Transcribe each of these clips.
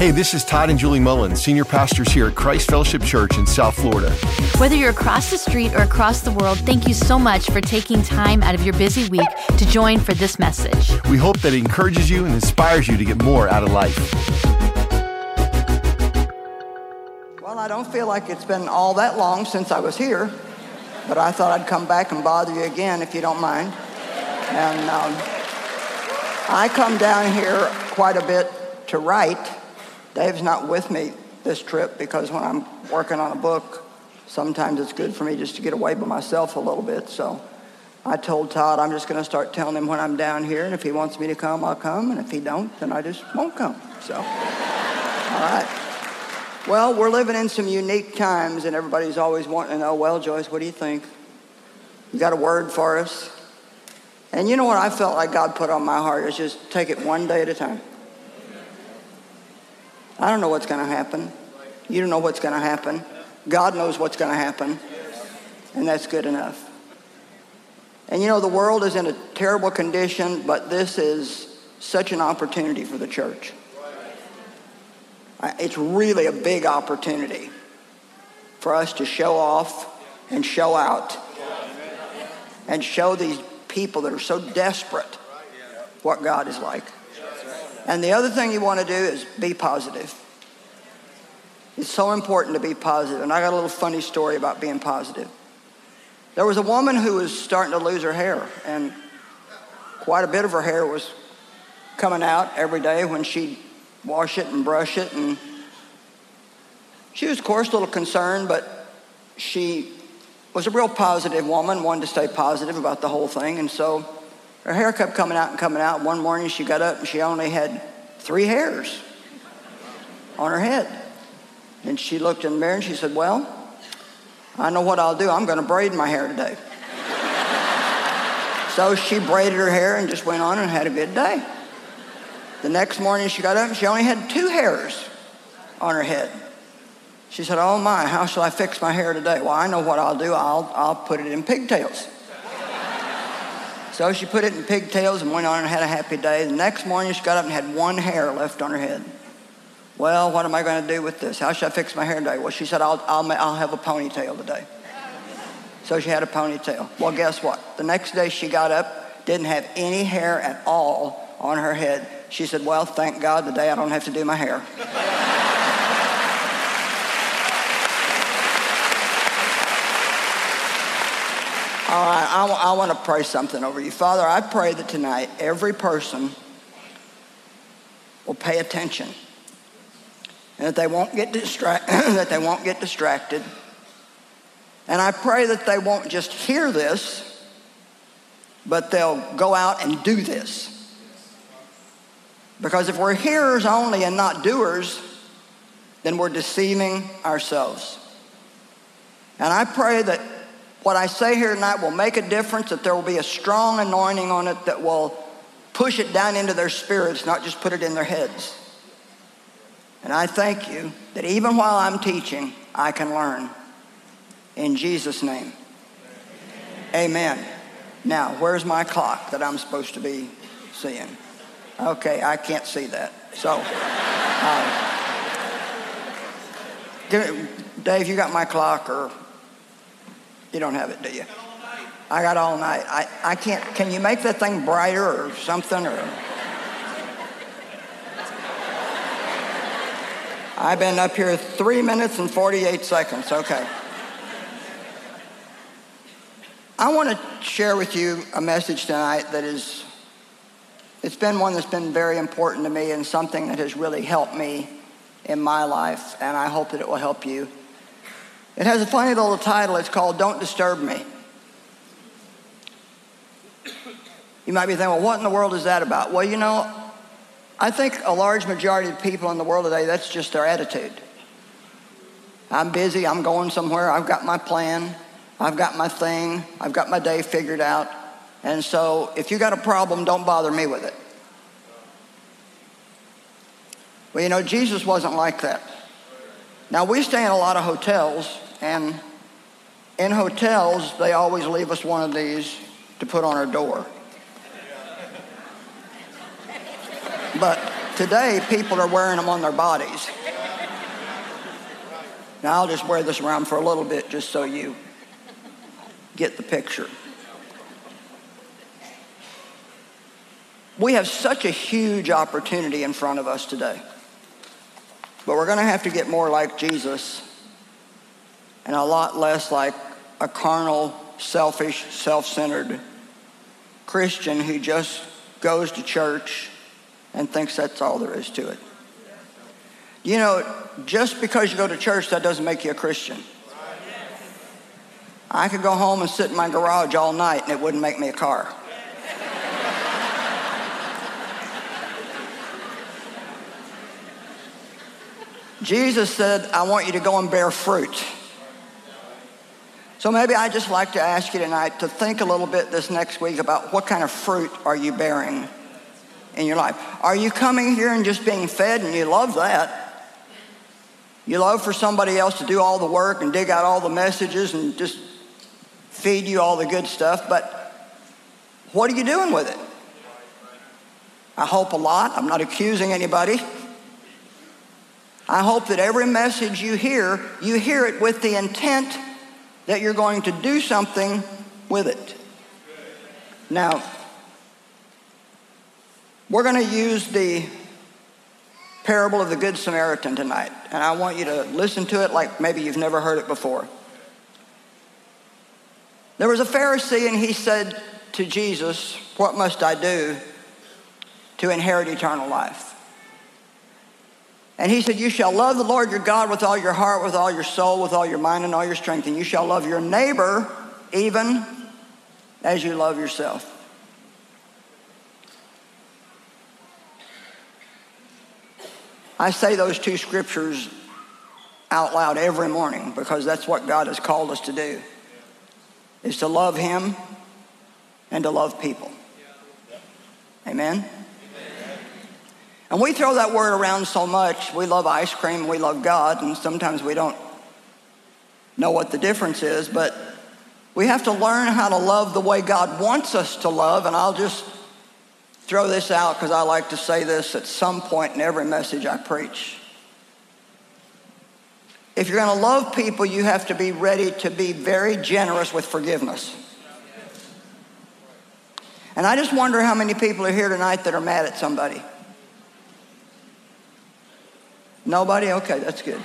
Hey, this is Todd and Julie Mullen, senior pastors here at Christ Fellowship Church in South Florida. Whether you're across the street or across the world, thank you so much for taking time out of your busy week to join for this message. We hope that it encourages you and inspires you to get more out of life. Well, I don't feel like it's been all that long since I was here, but I thought I'd come back and bother you again if you don't mind. And um, I come down here quite a bit to write Dave's not with me this trip because when I'm working on a book, sometimes it's good for me just to get away by myself a little bit. So I told Todd I'm just going to start telling him when I'm down here, and if he wants me to come, I'll come, and if he don't, then I just won't come. So, all right. Well, we're living in some unique times, and everybody's always wanting to know, well, Joyce, what do you think? You got a word for us? And you know what I felt like God put on my heart is just take it one day at a time. I don't know what's going to happen. You don't know what's going to happen. God knows what's going to happen. And that's good enough. And you know, the world is in a terrible condition, but this is such an opportunity for the church. It's really a big opportunity for us to show off and show out and show these people that are so desperate what God is like. And the other thing you want to do is be positive. It's so important to be positive. And I got a little funny story about being positive. There was a woman who was starting to lose her hair, and quite a bit of her hair was coming out every day when she'd wash it and brush it. And she was, of course, a little concerned, but she was a real positive woman, wanted to stay positive about the whole thing. And so her hair kept coming out and coming out. One morning she got up and she only had three hairs on her head. And she looked in the mirror and she said, Well, I know what I'll do. I'm going to braid my hair today. so she braided her hair and just went on and had a good day. The next morning she got up and she only had two hairs on her head. She said, Oh my, how shall I fix my hair today? Well, I know what I'll do. I'll, I'll put it in pigtails. So she put it in pigtails and went on and had a happy day. The next morning she got up and had one hair left on her head. Well, what am I going to do with this? How should I fix my hair today? Well, she said, I'll, I'll, I'll have a ponytail today. So she had a ponytail. Well, guess what? The next day she got up, didn't have any hair at all on her head. She said, Well, thank God today I don't have to do my hair. All right, I, w- I want to pray something over you. Father, I pray that tonight every person will pay attention and that they won't get, distract- that they won't get distracted. And I pray that they won't just hear this, but they'll go out and do this. Because if we're hearers only and not doers, then we're deceiving ourselves. And I pray that what I say here tonight will make a difference, that there will be a strong anointing on it that will push it down into their spirits, not just put it in their heads. And I thank you that even while I'm teaching, I can learn. In Jesus' name. Amen. Now, where's my clock that I'm supposed to be seeing? Okay, I can't see that. So, uh, Dave, you got my clock or you don't have it, do you? I got all night. I, I can't, can you make that thing brighter or something? Or I've been up here three minutes and 48 seconds. Okay. I want to share with you a message tonight that is, it's been one that's been very important to me and something that has really helped me in my life, and I hope that it will help you. It has a funny little title. It's called Don't Disturb Me. You might be thinking, well, what in the world is that about? Well, you know, I think a large majority of people in the world today, that's just their attitude. I'm busy, I'm going somewhere, I've got my plan, I've got my thing, I've got my day figured out. And so if you got a problem, don't bother me with it. Well, you know, Jesus wasn't like that. Now, we stay in a lot of hotels, and in hotels, they always leave us one of these to put on our door. But Today, people are wearing them on their bodies. Now, I'll just wear this around for a little bit just so you get the picture. We have such a huge opportunity in front of us today. But we're going to have to get more like Jesus and a lot less like a carnal, selfish, self centered Christian who just goes to church and thinks that's all there is to it. You know, just because you go to church, that doesn't make you a Christian. I could go home and sit in my garage all night and it wouldn't make me a car. Jesus said, I want you to go and bear fruit. So maybe I'd just like to ask you tonight to think a little bit this next week about what kind of fruit are you bearing in your life? Are you coming here and just being fed and you love that? You love for somebody else to do all the work and dig out all the messages and just feed you all the good stuff, but what are you doing with it? I hope a lot. I'm not accusing anybody. I hope that every message you hear, you hear it with the intent that you're going to do something with it. Now, we're going to use the parable of the Good Samaritan tonight, and I want you to listen to it like maybe you've never heard it before. There was a Pharisee, and he said to Jesus, What must I do to inherit eternal life? And he said, You shall love the Lord your God with all your heart, with all your soul, with all your mind, and all your strength. And you shall love your neighbor even as you love yourself. I say those two scriptures out loud every morning because that's what God has called us to do is to love him and to love people. Amen. And we throw that word around so much. We love ice cream, we love God, and sometimes we don't know what the difference is, but we have to learn how to love the way God wants us to love. And I'll just throw this out because I like to say this at some point in every message I preach. If you're going to love people, you have to be ready to be very generous with forgiveness. And I just wonder how many people are here tonight that are mad at somebody. Nobody? Okay, that's good.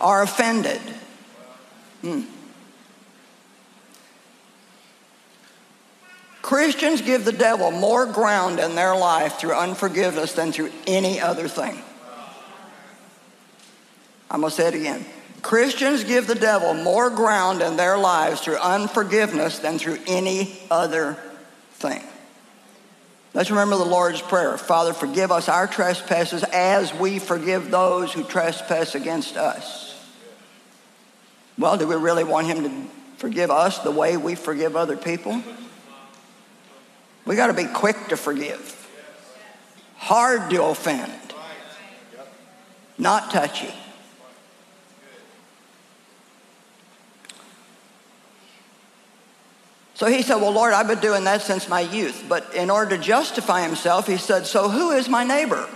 are offended. Hmm. Christians give the devil more ground in their life through unforgiveness than through any other thing. I'm going to say it again. Christians give the devil more ground in their lives through unforgiveness than through any other thing. Let's remember the Lord's Prayer Father, forgive us our trespasses as we forgive those who trespass against us. Well, do we really want Him to forgive us the way we forgive other people? We got to be quick to forgive, hard to offend, not touchy. So he said, Well, Lord, I've been doing that since my youth. But in order to justify himself, he said, So who is my neighbor?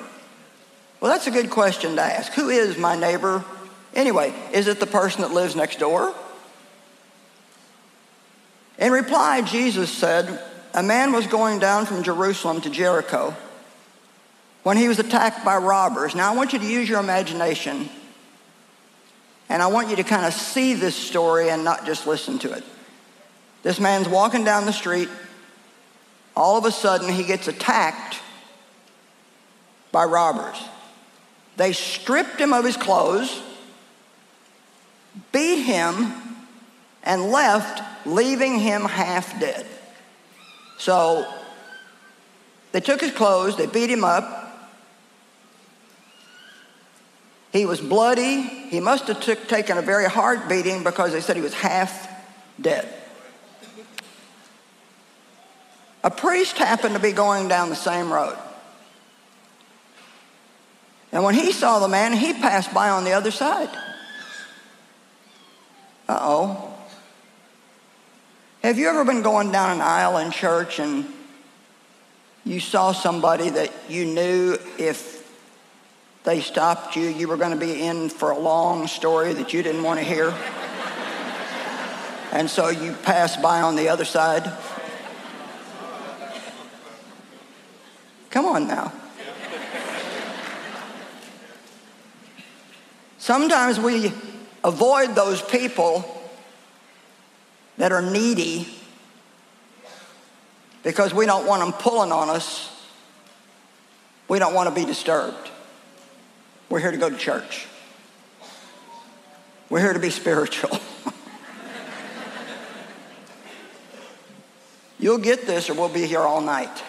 Well, that's a good question to ask. Who is my neighbor? Anyway, is it the person that lives next door? In reply, Jesus said, A man was going down from Jerusalem to Jericho when he was attacked by robbers. Now, I want you to use your imagination, and I want you to kind of see this story and not just listen to it. This man's walking down the street. All of a sudden, he gets attacked by robbers. They stripped him of his clothes, beat him, and left, leaving him half dead. So they took his clothes, they beat him up. He was bloody. He must have took, taken a very hard beating because they said he was half dead. A priest happened to be going down the same road. And when he saw the man, he passed by on the other side. Uh oh. Have you ever been going down an aisle in church and you saw somebody that you knew if they stopped you, you were going to be in for a long story that you didn't want to hear. and so you passed by on the other side. Come on now. Sometimes we avoid those people that are needy because we don't want them pulling on us. We don't want to be disturbed. We're here to go to church. We're here to be spiritual. You'll get this or we'll be here all night.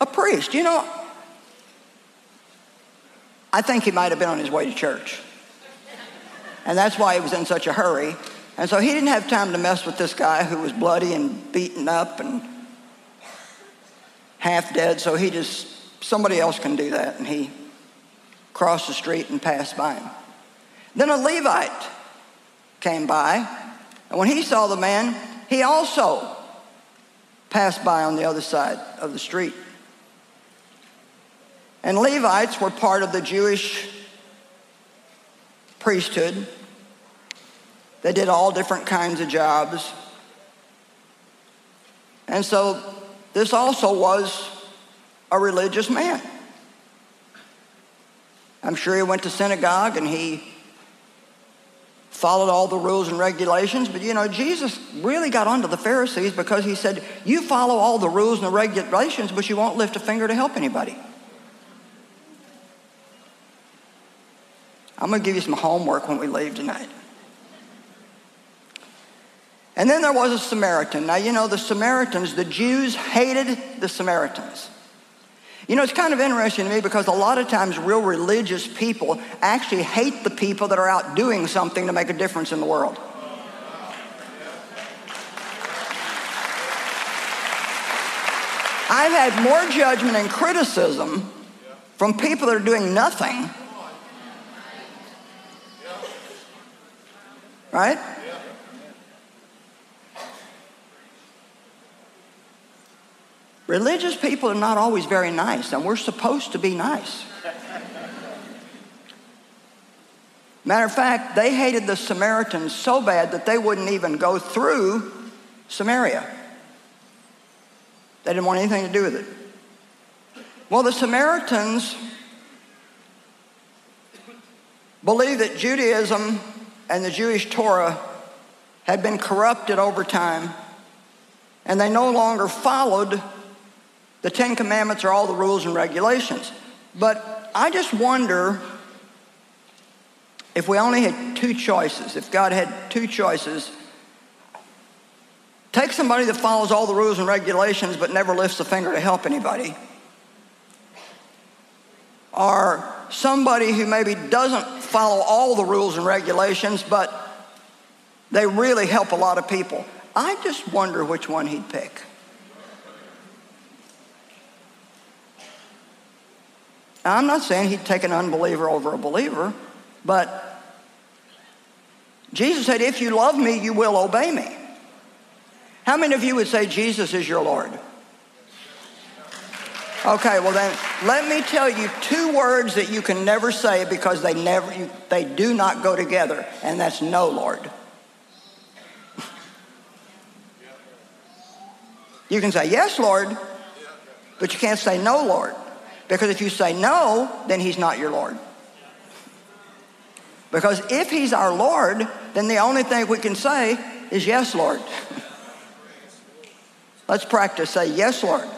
A priest, you know, I think he might have been on his way to church. And that's why he was in such a hurry. And so he didn't have time to mess with this guy who was bloody and beaten up and half dead. So he just, somebody else can do that. And he crossed the street and passed by him. Then a Levite came by. And when he saw the man, he also passed by on the other side of the street. And Levites were part of the Jewish priesthood. They did all different kinds of jobs. And so this also was a religious man. I'm sure he went to synagogue and he followed all the rules and regulations. But you know, Jesus really got onto the Pharisees because he said, You follow all the rules and the regulations, but you won't lift a finger to help anybody. I'm going to give you some homework when we leave tonight. And then there was a Samaritan. Now, you know, the Samaritans, the Jews hated the Samaritans. You know, it's kind of interesting to me because a lot of times real religious people actually hate the people that are out doing something to make a difference in the world. I've had more judgment and criticism from people that are doing nothing Right? Religious people are not always very nice, and we're supposed to be nice. Matter of fact, they hated the Samaritans so bad that they wouldn't even go through Samaria. They didn't want anything to do with it. Well, the Samaritans believed that Judaism and the Jewish Torah had been corrupted over time, and they no longer followed the Ten Commandments or all the rules and regulations. But I just wonder if we only had two choices, if God had two choices, take somebody that follows all the rules and regulations but never lifts a finger to help anybody, or somebody who maybe doesn't follow all the rules and regulations, but they really help a lot of people. I just wonder which one he'd pick. Now, I'm not saying he'd take an unbeliever over a believer, but Jesus said, If you love me, you will obey me. How many of you would say Jesus is your Lord? Okay, well then, let me tell you two words that you can never say because they never, they do not go together, and that's no, Lord. You can say yes, Lord, but you can't say no, Lord, because if you say no, then He's not your Lord. Because if He's our Lord, then the only thing we can say is yes, Lord. Let's practice. Say yes, Lord.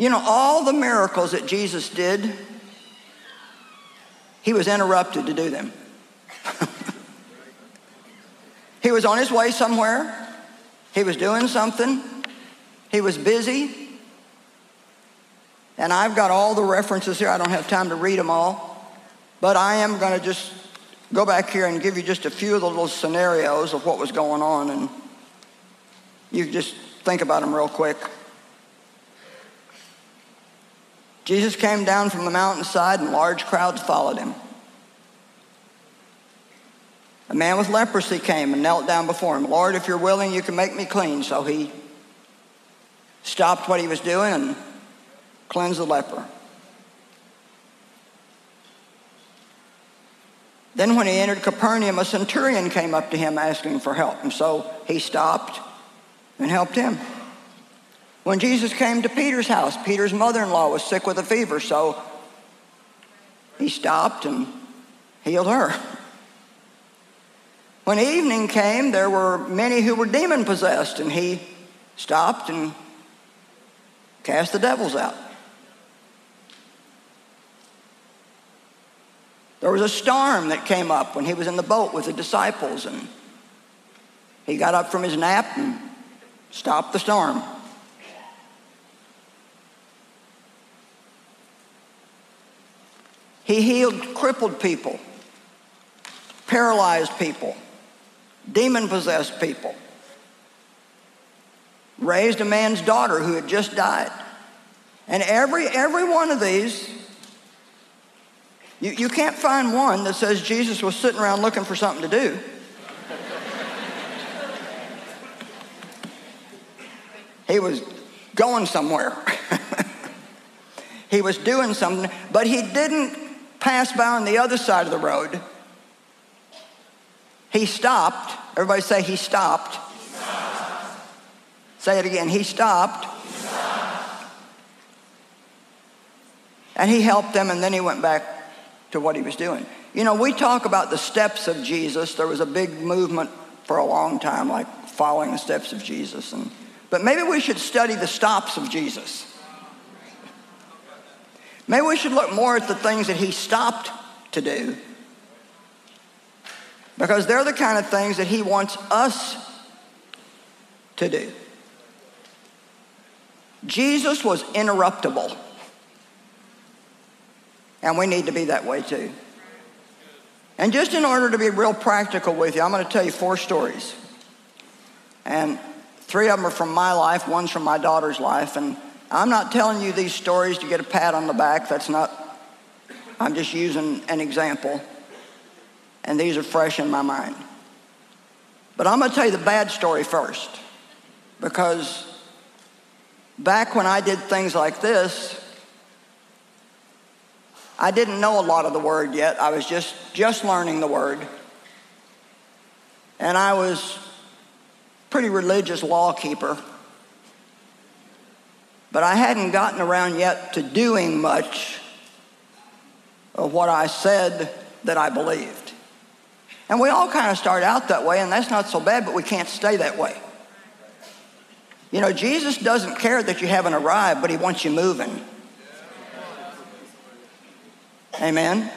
You know, all the miracles that Jesus did, he was interrupted to do them. he was on his way somewhere, he was doing something, he was busy. And I've got all the references here. I don't have time to read them all. But I am going to just go back here and give you just a few of the little scenarios of what was going on. And you just think about them real quick. Jesus came down from the mountainside and large crowds followed him. A man with leprosy came and knelt down before him. Lord, if you're willing, you can make me clean. So he stopped what he was doing and cleansed the leper. Then, when he entered Capernaum, a centurion came up to him asking for help. And so he stopped and helped him. When Jesus came to Peter's house, Peter's mother in law was sick with a fever, so he stopped and healed her. When evening came, there were many who were demon possessed, and he stopped and cast the devils out. There was a storm that came up when he was in the boat with the disciples, and he got up from his nap and stopped the storm. He healed crippled people, paralyzed people, demon possessed people, raised a man's daughter who had just died. And every, every one of these you, you can't find one that says Jesus was sitting around looking for something to do. he was going somewhere. he was doing something, but he didn't pass by on the other side of the road. He stopped. Everybody say he stopped. He. Say it again. He stopped. he stopped. And he helped them, and then he went back to what he was doing. You know, we talk about the steps of Jesus. There was a big movement for a long time, like following the steps of Jesus. And, but maybe we should study the stops of Jesus. Maybe we should look more at the things that he stopped to do. Because they're the kind of things that he wants us to do. Jesus was interruptible. And we need to be that way too. And just in order to be real practical with you, I'm going to tell you four stories. And three of them are from my life, one's from my daughter's life. And I'm not telling you these stories to get a pat on the back. That's not, I'm just using an example. And these are fresh in my mind. But I'm going to tell you the bad story first. Because back when I did things like this, I didn't know a lot of the word yet. I was just, just learning the word. And I was pretty religious law keeper. But I hadn't gotten around yet to doing much of what I said that I believed. And we all kind of start out that way, and that's not so bad, but we can't stay that way. You know, Jesus doesn't care that you haven't arrived, but he wants you moving. Amen?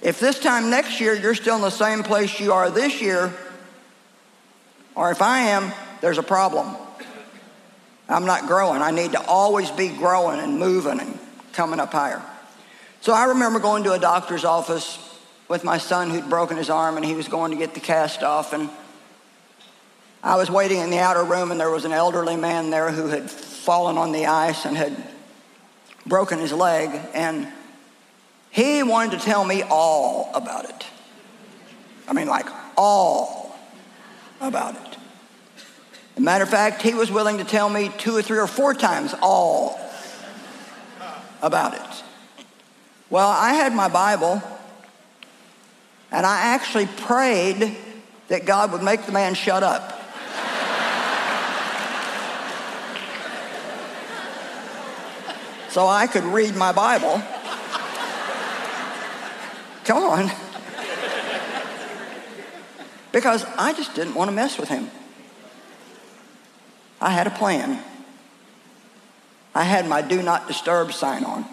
If this time next year you're still in the same place you are this year, or if I am, there's a problem. I'm not growing. I need to always be growing and moving and coming up higher. So I remember going to a doctor's office with my son who'd broken his arm and he was going to get the cast off. And I was waiting in the outer room and there was an elderly man there who had fallen on the ice and had broken his leg, and he wanted to tell me all about it. I mean, like all about it. As a matter of fact, he was willing to tell me two or three or four times all about it. Well, I had my Bible, and I actually prayed that God would make the man shut up. so I could read my Bible. Come on. because I just didn't want to mess with him. I had a plan. I had my do not disturb sign on.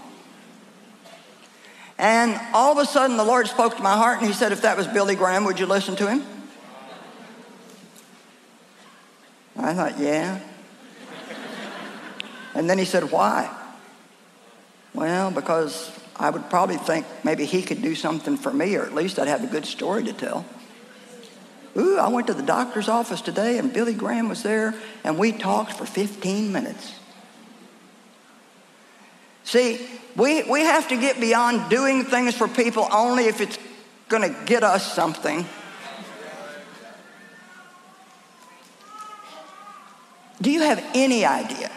And all of a sudden, the Lord spoke to my heart and He said, If that was Billy Graham, would you listen to him? I thought, Yeah. And then He said, Why? Well, because I would probably think maybe he could do something for me, or at least I'd have a good story to tell. Ooh, I went to the doctor's office today and Billy Graham was there and we talked for 15 minutes. See, we, we have to get beyond doing things for people only if it's going to get us something. Do you have any idea?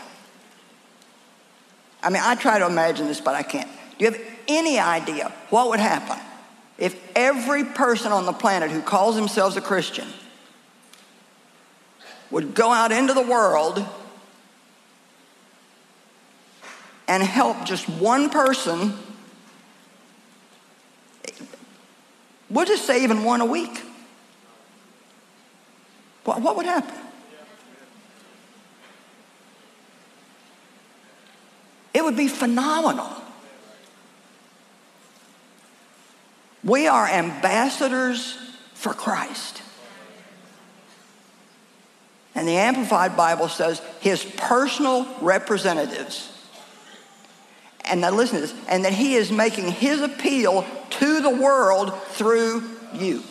I mean, I try to imagine this, but I can't. Do you have any idea what would happen if every person on the planet who calls themselves a Christian would go out into the world and help just one person? We'll just say even one a week. What, what would happen? It would be phenomenal. We are ambassadors for Christ. And the Amplified Bible says his personal representatives. And now listen to this, and that he is making his appeal to the world through you.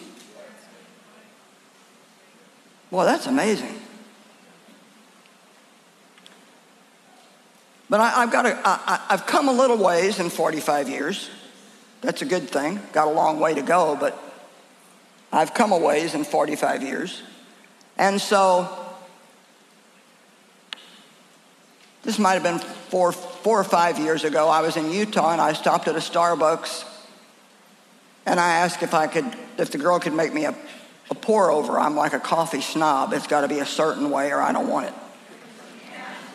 Well, that's amazing. But I, have got a, I, I've come a little ways in 45 years. That's a good thing. Got a long way to go, but I've come a ways in 45 years. And so, this might have been four, four or five years ago. I was in Utah and I stopped at a Starbucks and I asked if I could, if the girl could make me a, a pour over. I'm like a coffee snob. It's got to be a certain way or I don't want it.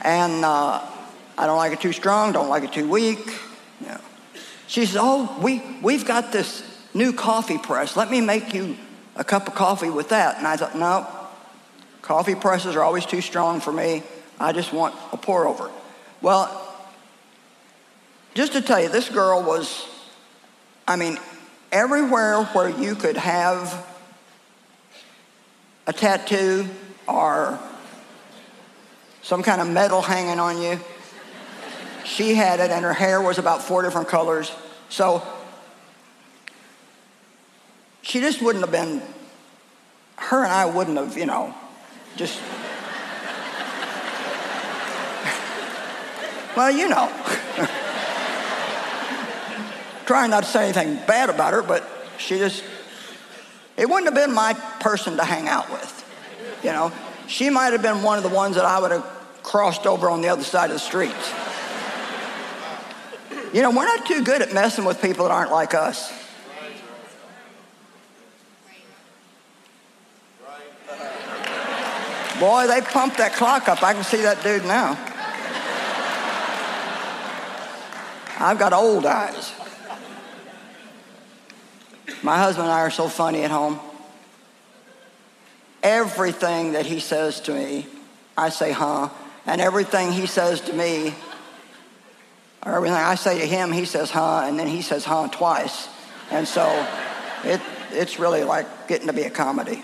And uh, I don't like it too strong, don't like it too weak. Yeah. She says, Oh, we, we've got this new coffee press. Let me make you a cup of coffee with that. And I thought, No, coffee presses are always too strong for me. I just want a pour over. Well, just to tell you, this girl was, I mean, everywhere where you could have a tattoo or some kind of metal hanging on you, she had it, and her hair was about four different colors. So she just wouldn't have been, her and I wouldn't have, you know, just. well, you know. Trying not to say anything bad about her, but she just, it wouldn't have been my person to hang out with. You know, she might have been one of the ones that I would have crossed over on the other side of the street. You know, we're not too good at messing with people that aren't like us. Boy, they pumped that clock up. I can see that dude now. I've got old eyes. My husband and I are so funny at home. Everything that he says to me, I say, huh. And everything he says to me, or everything I say to him, he says, huh, and then he says, huh, twice. And so it, it's really like getting to be a comedy.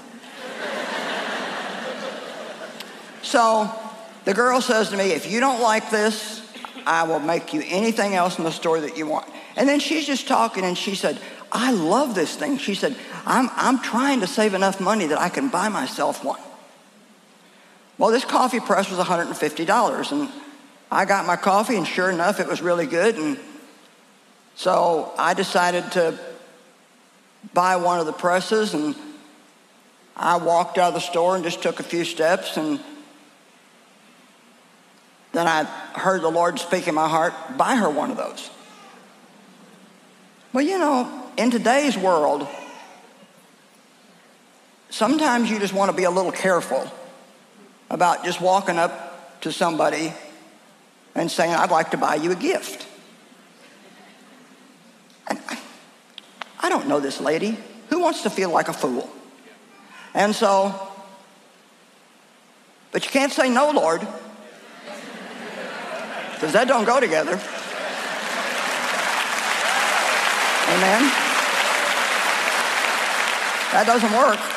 so the girl says to me, if you don't like this, I will make you anything else in the store that you want. And then she's just talking and she said, I love this thing. She said, I'm, I'm trying to save enough money that I can buy myself one. Well, this coffee press was $150, and I got my coffee, and sure enough, it was really good. And so I decided to buy one of the presses, and I walked out of the store and just took a few steps, and then I heard the Lord speak in my heart, buy her one of those. Well, you know, in today's world, sometimes you just want to be a little careful about just walking up to somebody and saying, I'd like to buy you a gift. And I, I don't know this lady. Who wants to feel like a fool? And so, but you can't say no, Lord, because that don't go together. Amen. That doesn't work.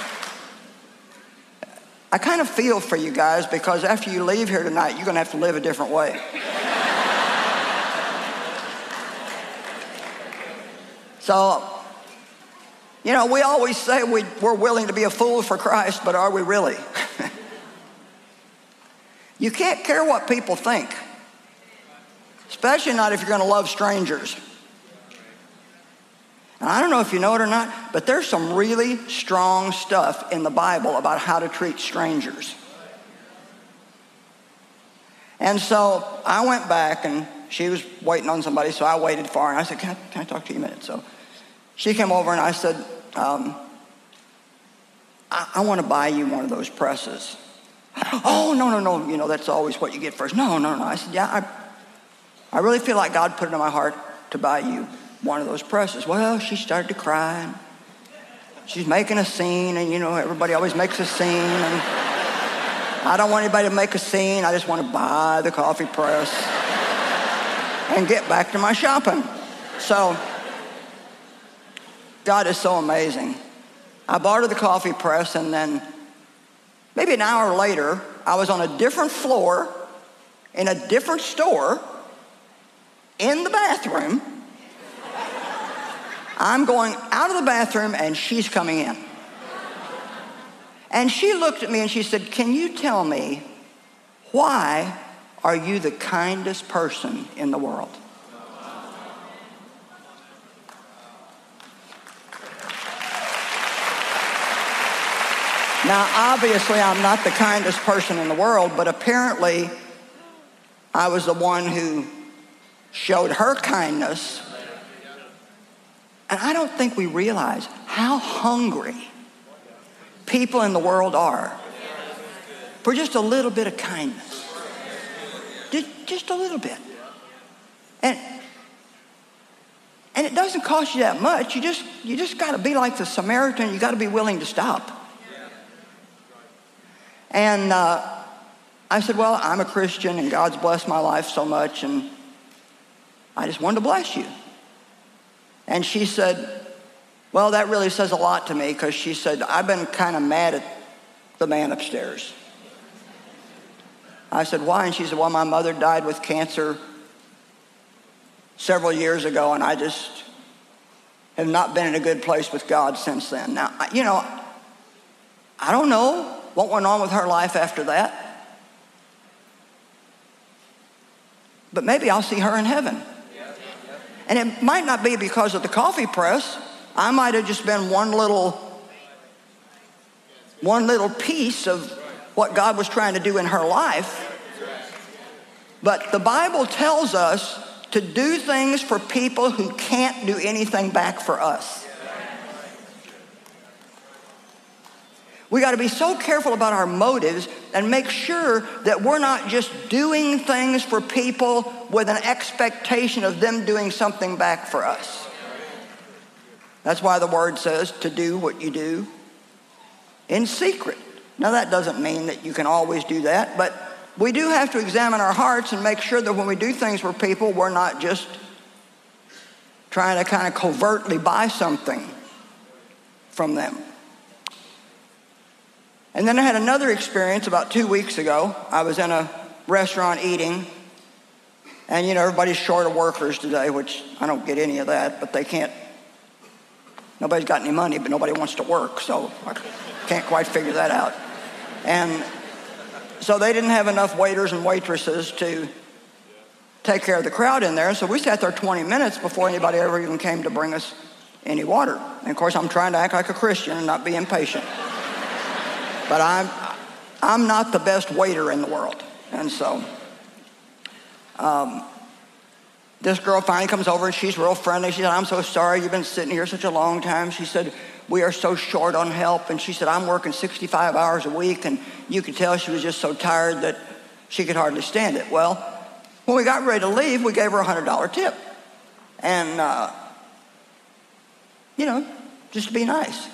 I kind of feel for you guys because after you leave here tonight, you're going to have to live a different way. so, you know, we always say we, we're willing to be a fool for Christ, but are we really? you can't care what people think, especially not if you're going to love strangers. I don't know if you know it or not, but there's some really strong stuff in the Bible about how to treat strangers. And so I went back and she was waiting on somebody, so I waited for her. And I said, Can I, can I talk to you a minute? So she came over and I said, um, I, I want to buy you one of those presses. Oh, no, no, no. You know, that's always what you get first. No, no, no. I said, Yeah, I, I really feel like God put it in my heart to buy you one of those presses. Well, she started to cry. She's making a scene, and you know, everybody always makes a scene. And I don't want anybody to make a scene. I just want to buy the coffee press and get back to my shopping. So, God is so amazing. I bought her the coffee press, and then maybe an hour later, I was on a different floor in a different store in the bathroom I'm going out of the bathroom and she's coming in. And she looked at me and she said, Can you tell me why are you the kindest person in the world? Now, obviously, I'm not the kindest person in the world, but apparently, I was the one who showed her kindness and I don't think we realize how hungry people in the world are for just a little bit of kindness. Just, a little bit. And, and it doesn't cost you that much. You just, you just got to be like the Samaritan. You got to be willing to stop. And uh, I said, Well, I'm a Christian and God's blessed my life so much, and I just wanted to bless you. And she said, Well, that really says a lot to me because she said, I've been kind of mad at the man upstairs. I said, Why? And she said, Well, my mother died with cancer several years ago, and I just have not been in a good place with God since then. Now, you know, I don't know what went on with her life after that. But maybe I'll see her in heaven. And it might not be because of the coffee press. I might have just been one little one little piece of what God was trying to do in her life. But the Bible tells us to do things for people who can't do anything back for us. We got to be so careful about our motives and make sure that we're not just doing things for people with an expectation of them doing something back for us. That's why the word says to do what you do in secret. Now, that doesn't mean that you can always do that, but we do have to examine our hearts and make sure that when we do things for people, we're not just trying to kind of covertly buy something from them. And then I had another experience about two weeks ago. I was in a restaurant eating, and you know, everybody's short of workers today, which I don't get any of that, but they can't. Nobody's got any money, but nobody wants to work, so I can't quite figure that out. And so they didn't have enough waiters and waitresses to take care of the crowd in there. So we sat there 20 minutes before anybody ever even came to bring us any water. And of course, I'm trying to act like a Christian and not be impatient. But I'm, I'm not the best waiter in the world. And so um, this girl finally comes over and she's real friendly. She said, I'm so sorry you've been sitting here such a long time. She said, We are so short on help. And she said, I'm working 65 hours a week. And you could tell she was just so tired that she could hardly stand it. Well, when we got ready to leave, we gave her a $100 tip. And, uh, you know, just to be nice.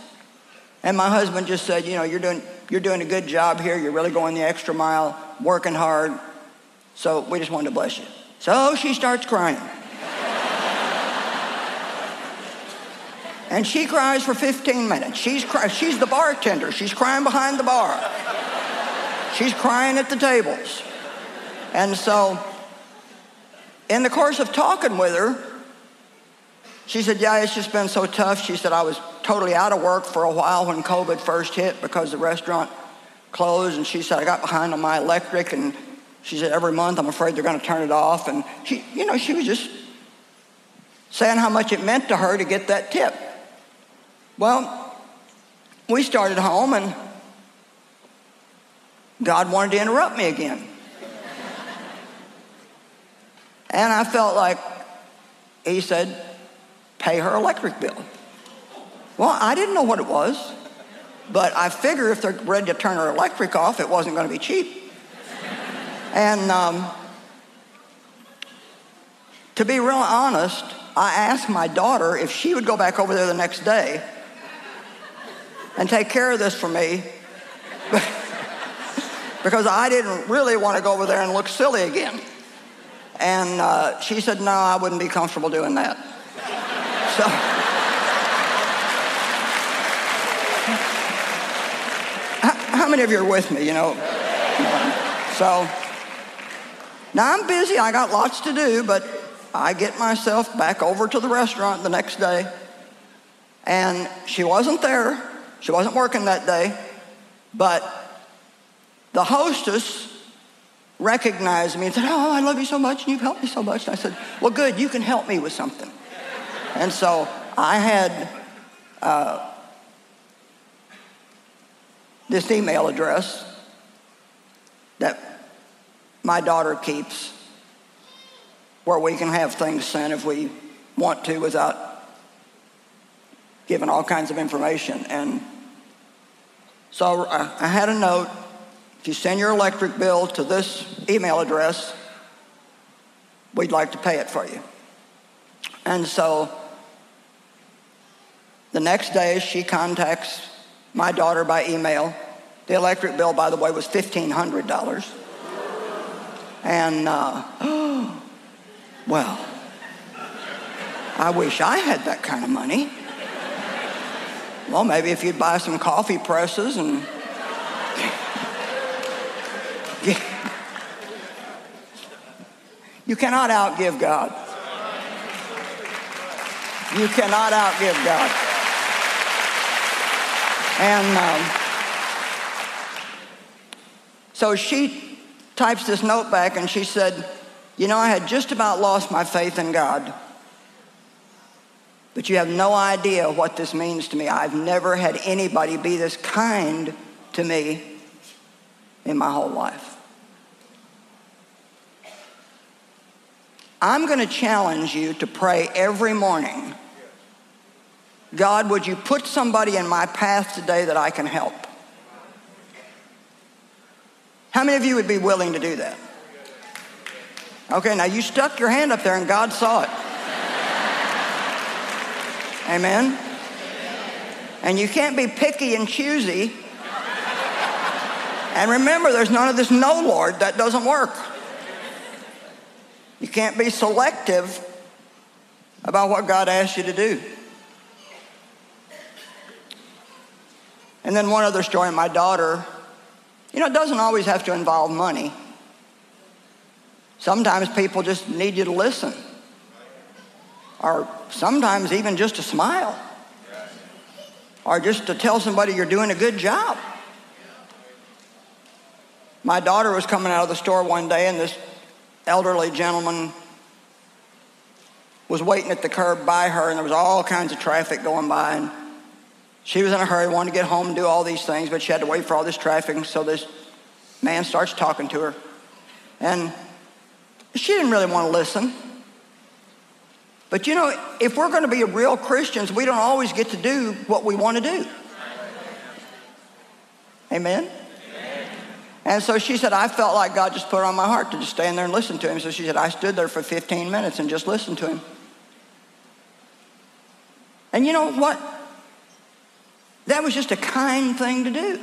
And my husband just said, You know, you're doing you're doing a good job here. You're really going the extra mile, working hard. So we just wanted to bless you. So she starts crying. and she cries for 15 minutes. She's, cry- she's the bartender. She's crying behind the bar. She's crying at the tables. And so, in the course of talking with her, she said, Yeah, it's just been so tough. She said, I was totally out of work for a while when COVID first hit because the restaurant closed. And she said, I got behind on my electric. And she said, Every month I'm afraid they're going to turn it off. And she, you know, she was just saying how much it meant to her to get that tip. Well, we started home and God wanted to interrupt me again. and I felt like he said, pay her electric bill. Well, I didn't know what it was, but I figure if they're ready to turn her electric off, it wasn't going to be cheap. and um, to be real honest, I asked my daughter if she would go back over there the next day and take care of this for me because I didn't really want to go over there and look silly again. And uh, she said, No, I wouldn't be comfortable doing that. So, how many of you are with me, you know? So, now I'm busy, I got lots to do, but I get myself back over to the restaurant the next day, and she wasn't there. She wasn't working that day, but the hostess recognized me and said, Oh, I love you so much, and you've helped me so much. And I said, Well, good, you can help me with something. And so I had uh, this email address that my daughter keeps where we can have things sent if we want to without giving all kinds of information. And so I had a note if you send your electric bill to this email address, we'd like to pay it for you. And so the next day, she contacts my daughter by email. The electric bill, by the way, was $1,500. And, uh, well, I wish I had that kind of money. Well, maybe if you'd buy some coffee presses and. You cannot outgive God. You cannot outgive God. And um, so she types this note back and she said, You know, I had just about lost my faith in God. But you have no idea what this means to me. I've never had anybody be this kind to me in my whole life. I'm going to challenge you to pray every morning God, would you put somebody in my path today that I can help? How many of you would be willing to do that? Okay, now you stuck your hand up there and God saw it. Amen? And you can't be picky and choosy. And remember, there's none of this no, Lord. That doesn't work. You can't be selective about what God asks you to do. And then one other story my daughter, you know, it doesn't always have to involve money. Sometimes people just need you to listen, or sometimes even just to smile, or just to tell somebody you're doing a good job. My daughter was coming out of the store one day, and this elderly gentleman was waiting at the curb by her, and there was all kinds of traffic going by. And she was in a hurry, wanted to get home and do all these things, but she had to wait for all this traffic. So this man starts talking to her. And she didn't really want to listen. But you know, if we're going to be real Christians, we don't always get to do what we want to do. Amen? And so she said, I felt like God just put it on my heart to just stand there and listen to him. So she said, I stood there for 15 minutes and just listened to him. And you know what? That was just a kind thing to do.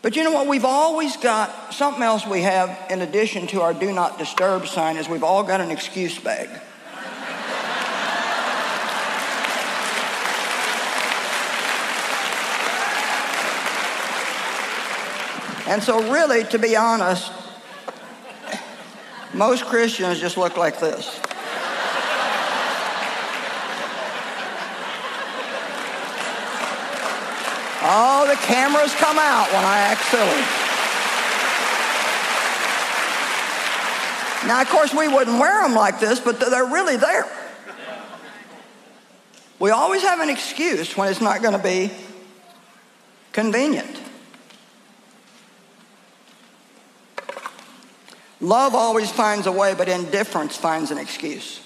But you know what? We've always got something else we have in addition to our do not disturb sign is we've all got an excuse bag. And so, really, to be honest, most Christians just look like this. The cameras come out when I act silly. Now, of course, we wouldn't wear them like this, but they're really there. We always have an excuse when it's not going to be convenient. Love always finds a way, but indifference finds an excuse.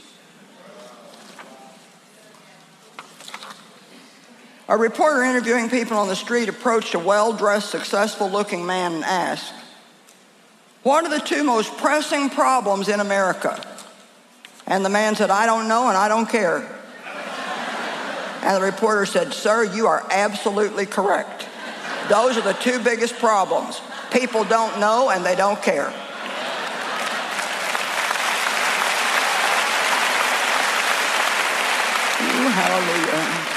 A reporter interviewing people on the street approached a well dressed, successful looking man and asked, What are the two most pressing problems in America? And the man said, I don't know and I don't care. and the reporter said, Sir, you are absolutely correct. Those are the two biggest problems. People don't know and they don't care. hallelujah.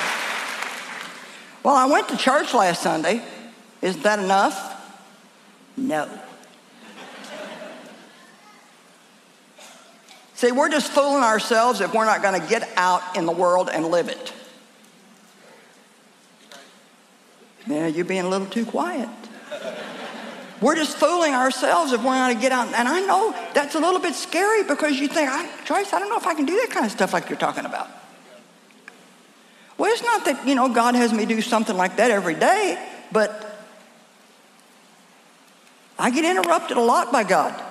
Well, I went to church last Sunday. Isn't that enough? No. See, we're just fooling ourselves if we're not going to get out in the world and live it. Yeah, you're being a little too quiet. We're just fooling ourselves if we're not going to get out. And I know that's a little bit scary because you think, Joyce, I don't know if I can do that kind of stuff like you're talking about. Well, it's not that, you know, God has me do something like that every day, but I get interrupted a lot by God.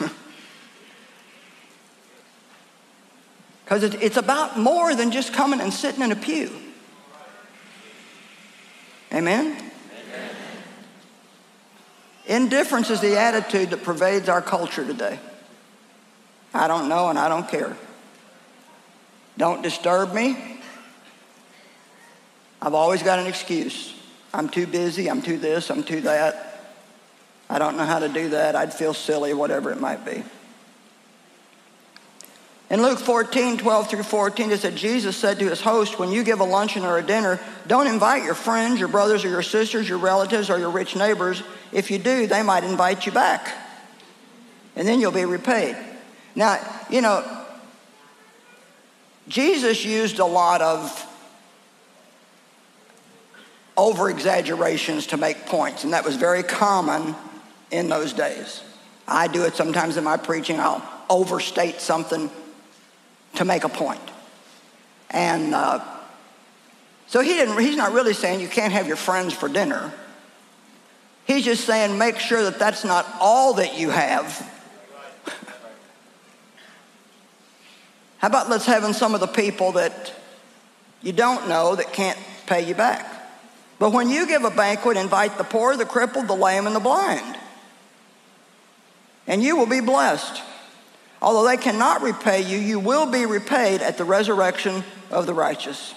Because it's about more than just coming and sitting in a pew. Amen? Amen? Indifference is the attitude that pervades our culture today. I don't know and I don't care. Don't disturb me. I've always got an excuse. I'm too busy, I'm too this, I'm too that. I don't know how to do that. I'd feel silly, whatever it might be. In Luke 14, 12 through 14, it said, Jesus said to his host, When you give a luncheon or a dinner, don't invite your friends, your brothers or your sisters, your relatives, or your rich neighbors. If you do, they might invite you back. And then you'll be repaid. Now, you know, Jesus used a lot of over exaggerations to make points, and that was very common in those days. I do it sometimes in my preaching. I'll overstate something to make a point. And uh, so he didn't, he's not really saying you can't have your friends for dinner. He's just saying make sure that that's not all that you have How about let's having some of the people that you don't know that can't pay you back? But when you give a banquet, invite the poor, the crippled, the lame, and the blind. And you will be blessed. Although they cannot repay you, you will be repaid at the resurrection of the righteous.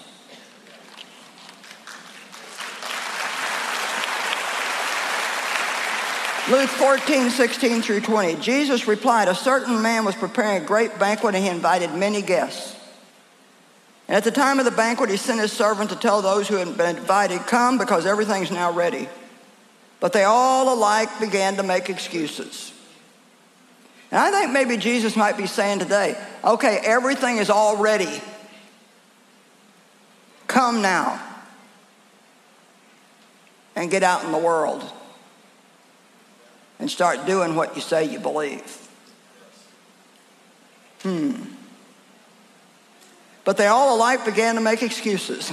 Luke 14, 16 through 20. Jesus replied, A certain man was preparing a great banquet and he invited many guests. And at the time of the banquet, he sent his servant to tell those who had been invited, Come, because everything's now ready. But they all alike began to make excuses. And I think maybe Jesus might be saying today, Okay, everything is all ready. Come now and get out in the world and start doing what you say you believe. Hmm. But they all alike began to make excuses.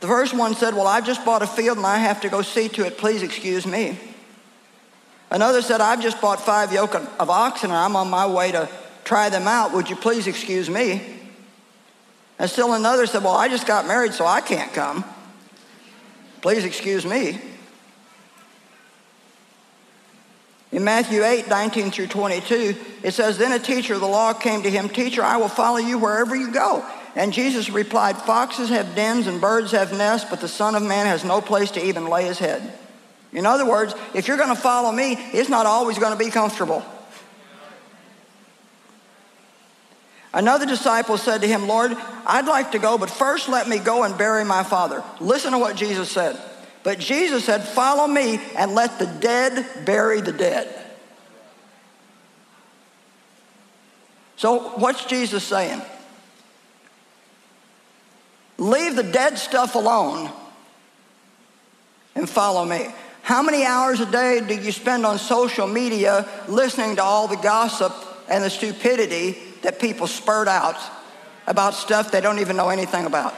The first one said, Well, I've just bought a field and I have to go see to it. Please excuse me. Another said, I've just bought five yoke of oxen and I'm on my way to try them out. Would you please excuse me? And still another said, Well, I just got married, so I can't come. Please excuse me. In Matthew 8, 19 through 22, it says, Then a teacher of the law came to him, Teacher, I will follow you wherever you go. And Jesus replied, Foxes have dens and birds have nests, but the Son of Man has no place to even lay his head. In other words, if you're going to follow me, it's not always going to be comfortable. Another disciple said to him, Lord, I'd like to go, but first let me go and bury my father. Listen to what Jesus said. But Jesus said, Follow me and let the dead bury the dead. So, what's Jesus saying? Leave the dead stuff alone and follow me. How many hours a day do you spend on social media listening to all the gossip and the stupidity that people spurt out about stuff they don't even know anything about?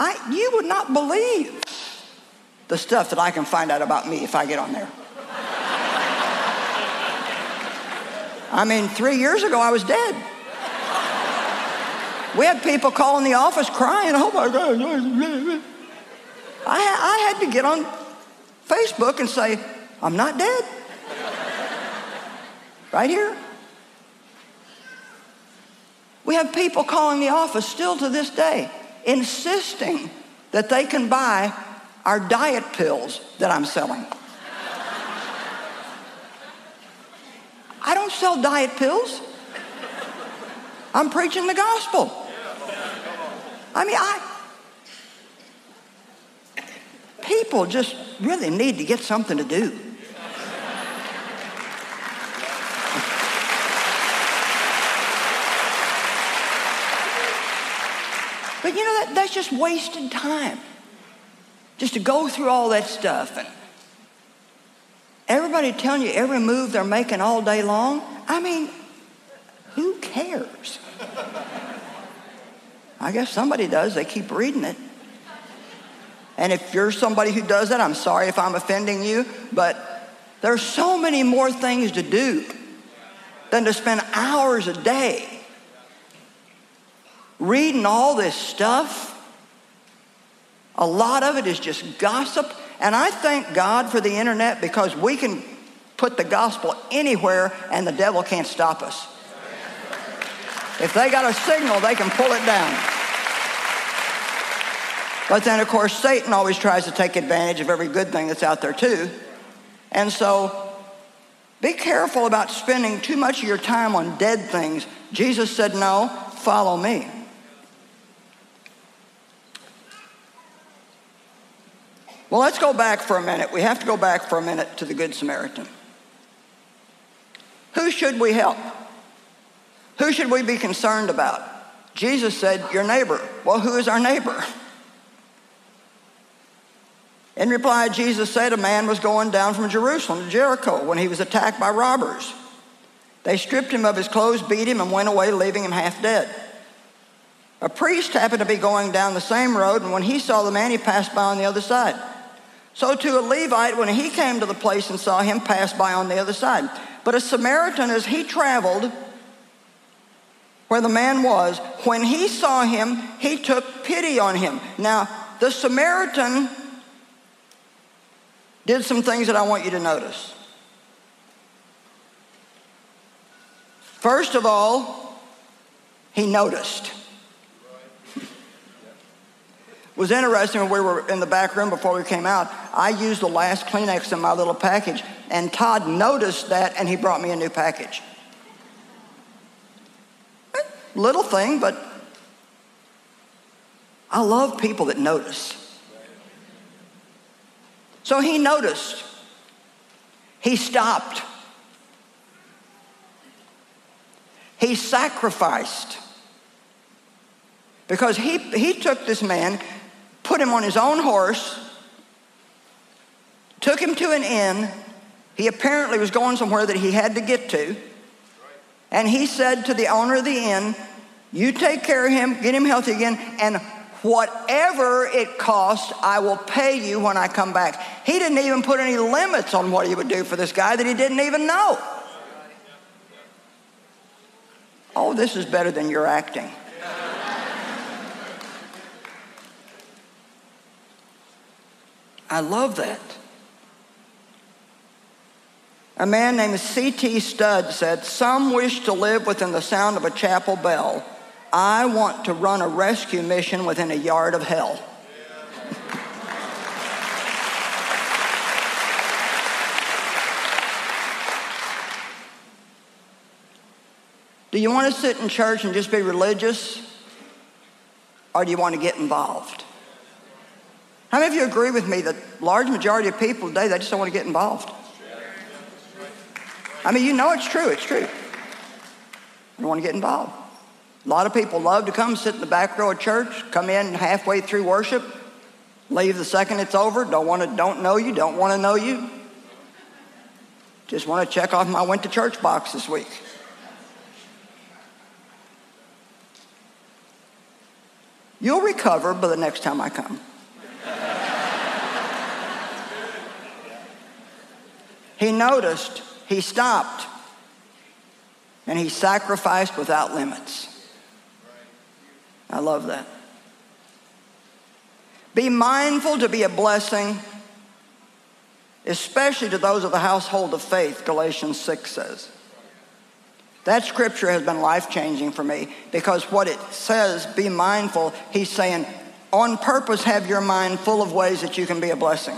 I, you would not believe the stuff that I can find out about me if I get on there. I mean, three years ago, I was dead. We had people calling the office crying, oh my God. I, I had to get on Facebook and say, I'm not dead. Right here. We have people calling the office still to this day, insisting that they can buy our diet pills that I'm selling. I don't sell diet pills. I'm preaching the gospel. I mean, I people just really need to get something to do. You know that that's just wasted time. Just to go through all that stuff and everybody telling you every move they're making all day long. I mean, who cares? I guess somebody does. They keep reading it. And if you're somebody who does that, I'm sorry if I'm offending you, but there's so many more things to do than to spend hours a day reading all this stuff. A lot of it is just gossip. And I thank God for the internet because we can put the gospel anywhere and the devil can't stop us. If they got a signal, they can pull it down. But then, of course, Satan always tries to take advantage of every good thing that's out there, too. And so, be careful about spending too much of your time on dead things. Jesus said, No, follow me. Well, let's go back for a minute. We have to go back for a minute to the Good Samaritan. Who should we help? Who should we be concerned about? Jesus said, Your neighbor. Well, who is our neighbor? In reply, Jesus said, A man was going down from Jerusalem to Jericho when he was attacked by robbers. They stripped him of his clothes, beat him, and went away, leaving him half dead. A priest happened to be going down the same road, and when he saw the man, he passed by on the other side. So, to a Levite, when he came to the place and saw him, passed by on the other side. But a Samaritan, as he traveled, where the man was, when he saw him, he took pity on him. Now, the Samaritan did some things that I want you to notice. First of all, he noticed. Was interesting when we were in the back room before we came out. I used the last Kleenex in my little package, and Todd noticed that and he brought me a new package. Eh, little thing, but I love people that notice. So he noticed. He stopped. He sacrificed. Because he, he took this man, put him on his own horse, took him to an inn. He apparently was going somewhere that he had to get to. And he said to the owner of the inn, You take care of him, get him healthy again, and whatever it costs, I will pay you when I come back. He didn't even put any limits on what he would do for this guy that he didn't even know. Oh, this is better than your acting. I love that. A man named C.T. Studd said, Some wish to live within the sound of a chapel bell. I want to run a rescue mission within a yard of hell. Do you want to sit in church and just be religious? Or do you want to get involved? How many of you agree with me that large majority of people today, they just don't want to get involved? I mean, you know it's true. It's true. I don't want to get involved. A lot of people love to come sit in the back row of church, come in halfway through worship, Leave the second it's over. Don't want to, don't know you, don't want to know you. Just want to check off my went to church box this week. You'll recover by the next time I come. He noticed, he stopped, and he sacrificed without limits. I love that. Be mindful to be a blessing, especially to those of the household of faith, Galatians 6 says. That scripture has been life changing for me because what it says, be mindful, he's saying, on purpose, have your mind full of ways that you can be a blessing.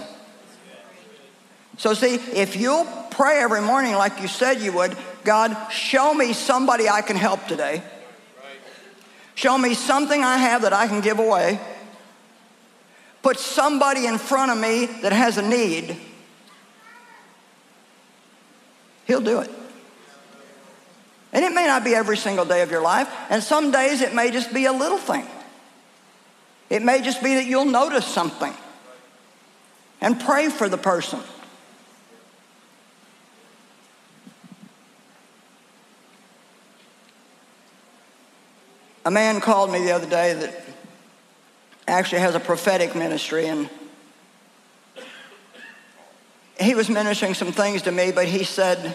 So, see, if you'll pray every morning like you said you would, God, show me somebody I can help today. Show me something I have that I can give away. Put somebody in front of me that has a need. He'll do it. And it may not be every single day of your life, and some days it may just be a little thing. It may just be that you'll notice something and pray for the person. A man called me the other day that actually has a prophetic ministry, and he was ministering some things to me, but he said,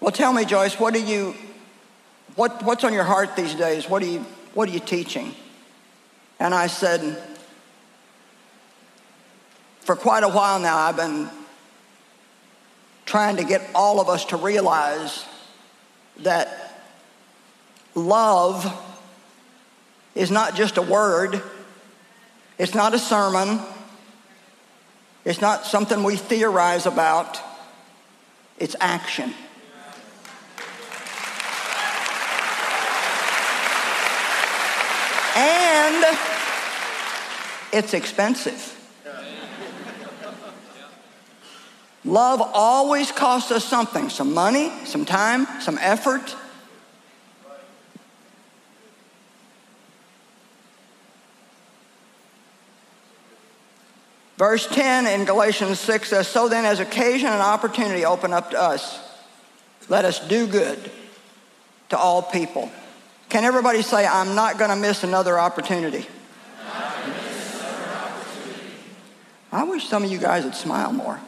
Well, tell me, Joyce, what are you, what, what's on your heart these days? What are, you, what are you teaching? And I said, For quite a while now, I've been trying to get all of us to realize that Love is not just a word, it's not a sermon, it's not something we theorize about, it's action. And it's expensive. Love always costs us something some money, some time, some effort. Verse 10 in Galatians 6 says, So then, as occasion and opportunity open up to us, let us do good to all people. Can everybody say, I'm not going to miss another opportunity? I wish some of you guys would smile more.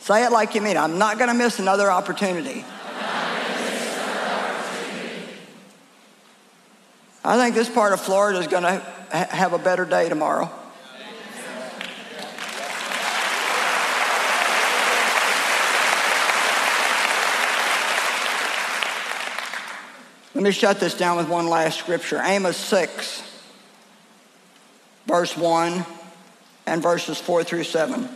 say it like you mean. I'm not going to miss another opportunity. I think this part of Florida is going to have a better day tomorrow. Let me shut this down with one last scripture Amos 6, verse 1 and verses 4 through 7.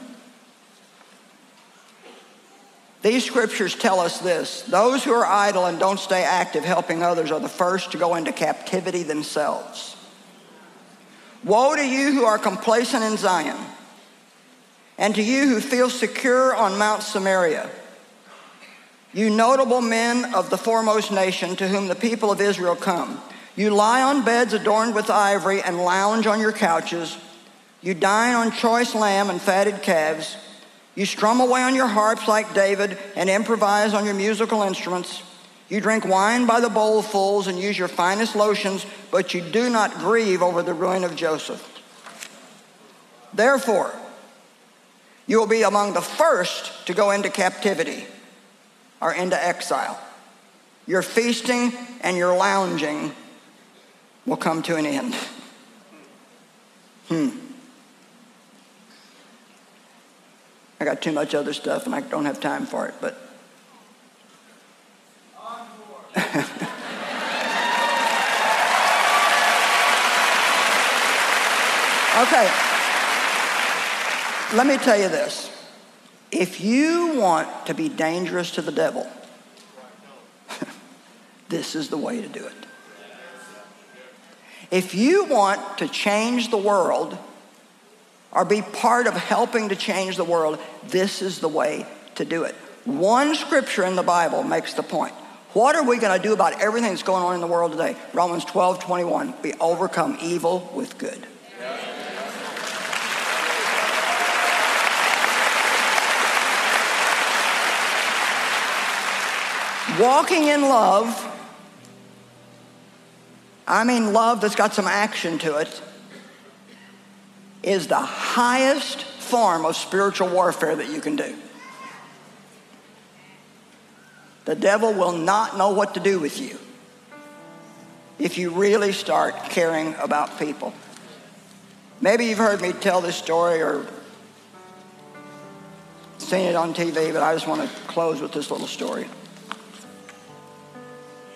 These scriptures tell us this those who are idle and don't stay active helping others are the first to go into captivity themselves. Woe to you who are complacent in Zion, and to you who feel secure on Mount Samaria. You notable men of the foremost nation to whom the people of Israel come. You lie on beds adorned with ivory and lounge on your couches. You dine on choice lamb and fatted calves. You strum away on your harps like David and improvise on your musical instruments. You drink wine by the bowlfuls and use your finest lotions, but you do not grieve over the ruin of Joseph. Therefore, you will be among the first to go into captivity or into exile. Your feasting and your lounging will come to an end. Hmm. I got too much other stuff and I don't have time for it, but. okay. Let me tell you this. If you want to be dangerous to the devil, this is the way to do it. If you want to change the world, or be part of helping to change the world, this is the way to do it. One scripture in the Bible makes the point. What are we going to do about everything that's going on in the world today? Romans 12, 21. We overcome evil with good. Walking in love, I mean love that's got some action to it, is the highest form of spiritual warfare that you can do. The devil will not know what to do with you if you really start caring about people. Maybe you've heard me tell this story or seen it on TV, but I just want to close with this little story.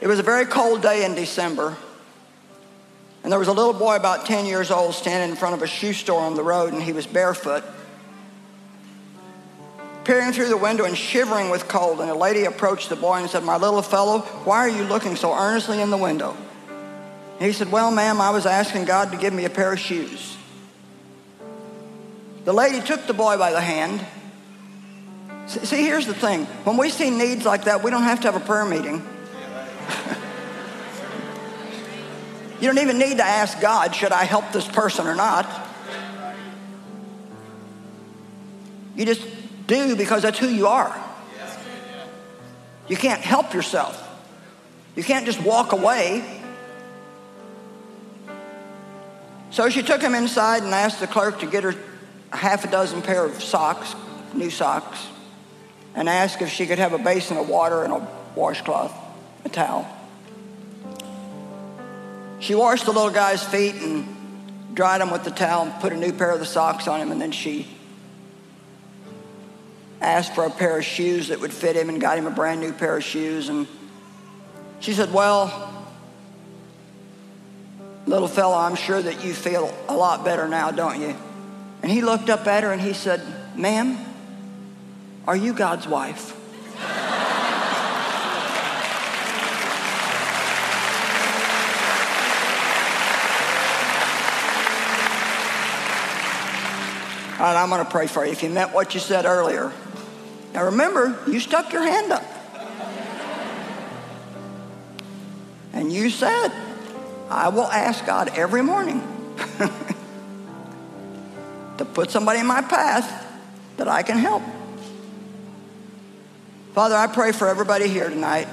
It was a very cold day in December, and there was a little boy about 10 years old standing in front of a shoe store on the road, and he was barefoot, peering through the window and shivering with cold. And a lady approached the boy and said, My little fellow, why are you looking so earnestly in the window? And he said, Well, ma'am, I was asking God to give me a pair of shoes. The lady took the boy by the hand. See, here's the thing when we see needs like that, we don't have to have a prayer meeting. you don't even need to ask God, should I help this person or not? You just do because that's who you are. You can't help yourself. You can't just walk away. So she took him inside and asked the clerk to get her half a dozen pair of socks, new socks, and asked if she could have a basin of water and a washcloth, a towel. She washed the little guy's feet and dried them with the towel and put a new pair of the socks on him, and then she asked for a pair of shoes that would fit him and got him a brand new pair of shoes. And she said, Well, little fellow, I'm sure that you feel a lot better now, don't you? And he looked up at her and he said, Ma'am, are you God's wife? All right, I'm going to pray for you. If you meant what you said earlier, now remember, you stuck your hand up. And you said, I will ask God every morning to put somebody in my path that I can help. Father, I pray for everybody here tonight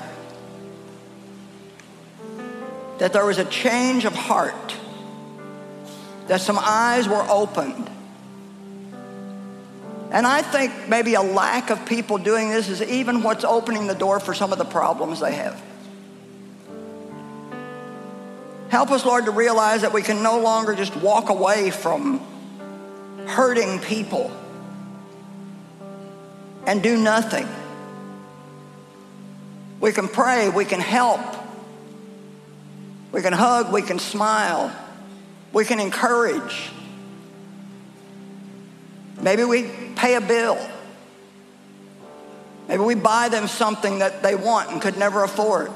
that there was a change of heart, that some eyes were opened. And I think maybe a lack of people doing this is even what's opening the door for some of the problems they have. Help us, Lord, to realize that we can no longer just walk away from hurting people and do nothing. We can pray, we can help, we can hug, we can smile, we can encourage. Maybe we pay a bill. Maybe we buy them something that they want and could never afford.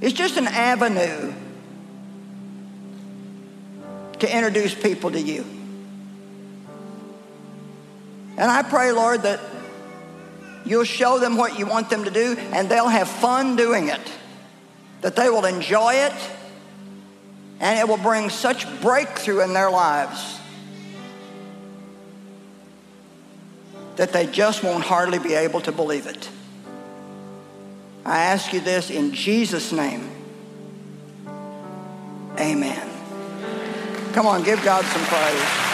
It's just an avenue to introduce people to you. And I pray, Lord, that you'll show them what you want them to do and they'll have fun doing it, that they will enjoy it, and it will bring such breakthrough in their lives that they just won't hardly be able to believe it. I ask you this in Jesus' name. Amen. Come on, give God some praise.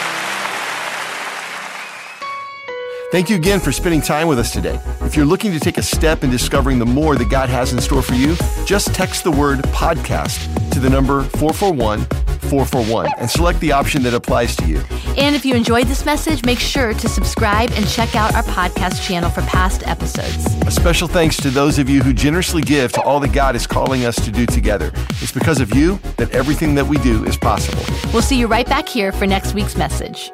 Thank you again for spending time with us today. If you're looking to take a step in discovering the more that God has in store for you, just text the word podcast to the number 441 441 and select the option that applies to you. And if you enjoyed this message, make sure to subscribe and check out our podcast channel for past episodes. A special thanks to those of you who generously give to all that God is calling us to do together. It's because of you that everything that we do is possible. We'll see you right back here for next week's message.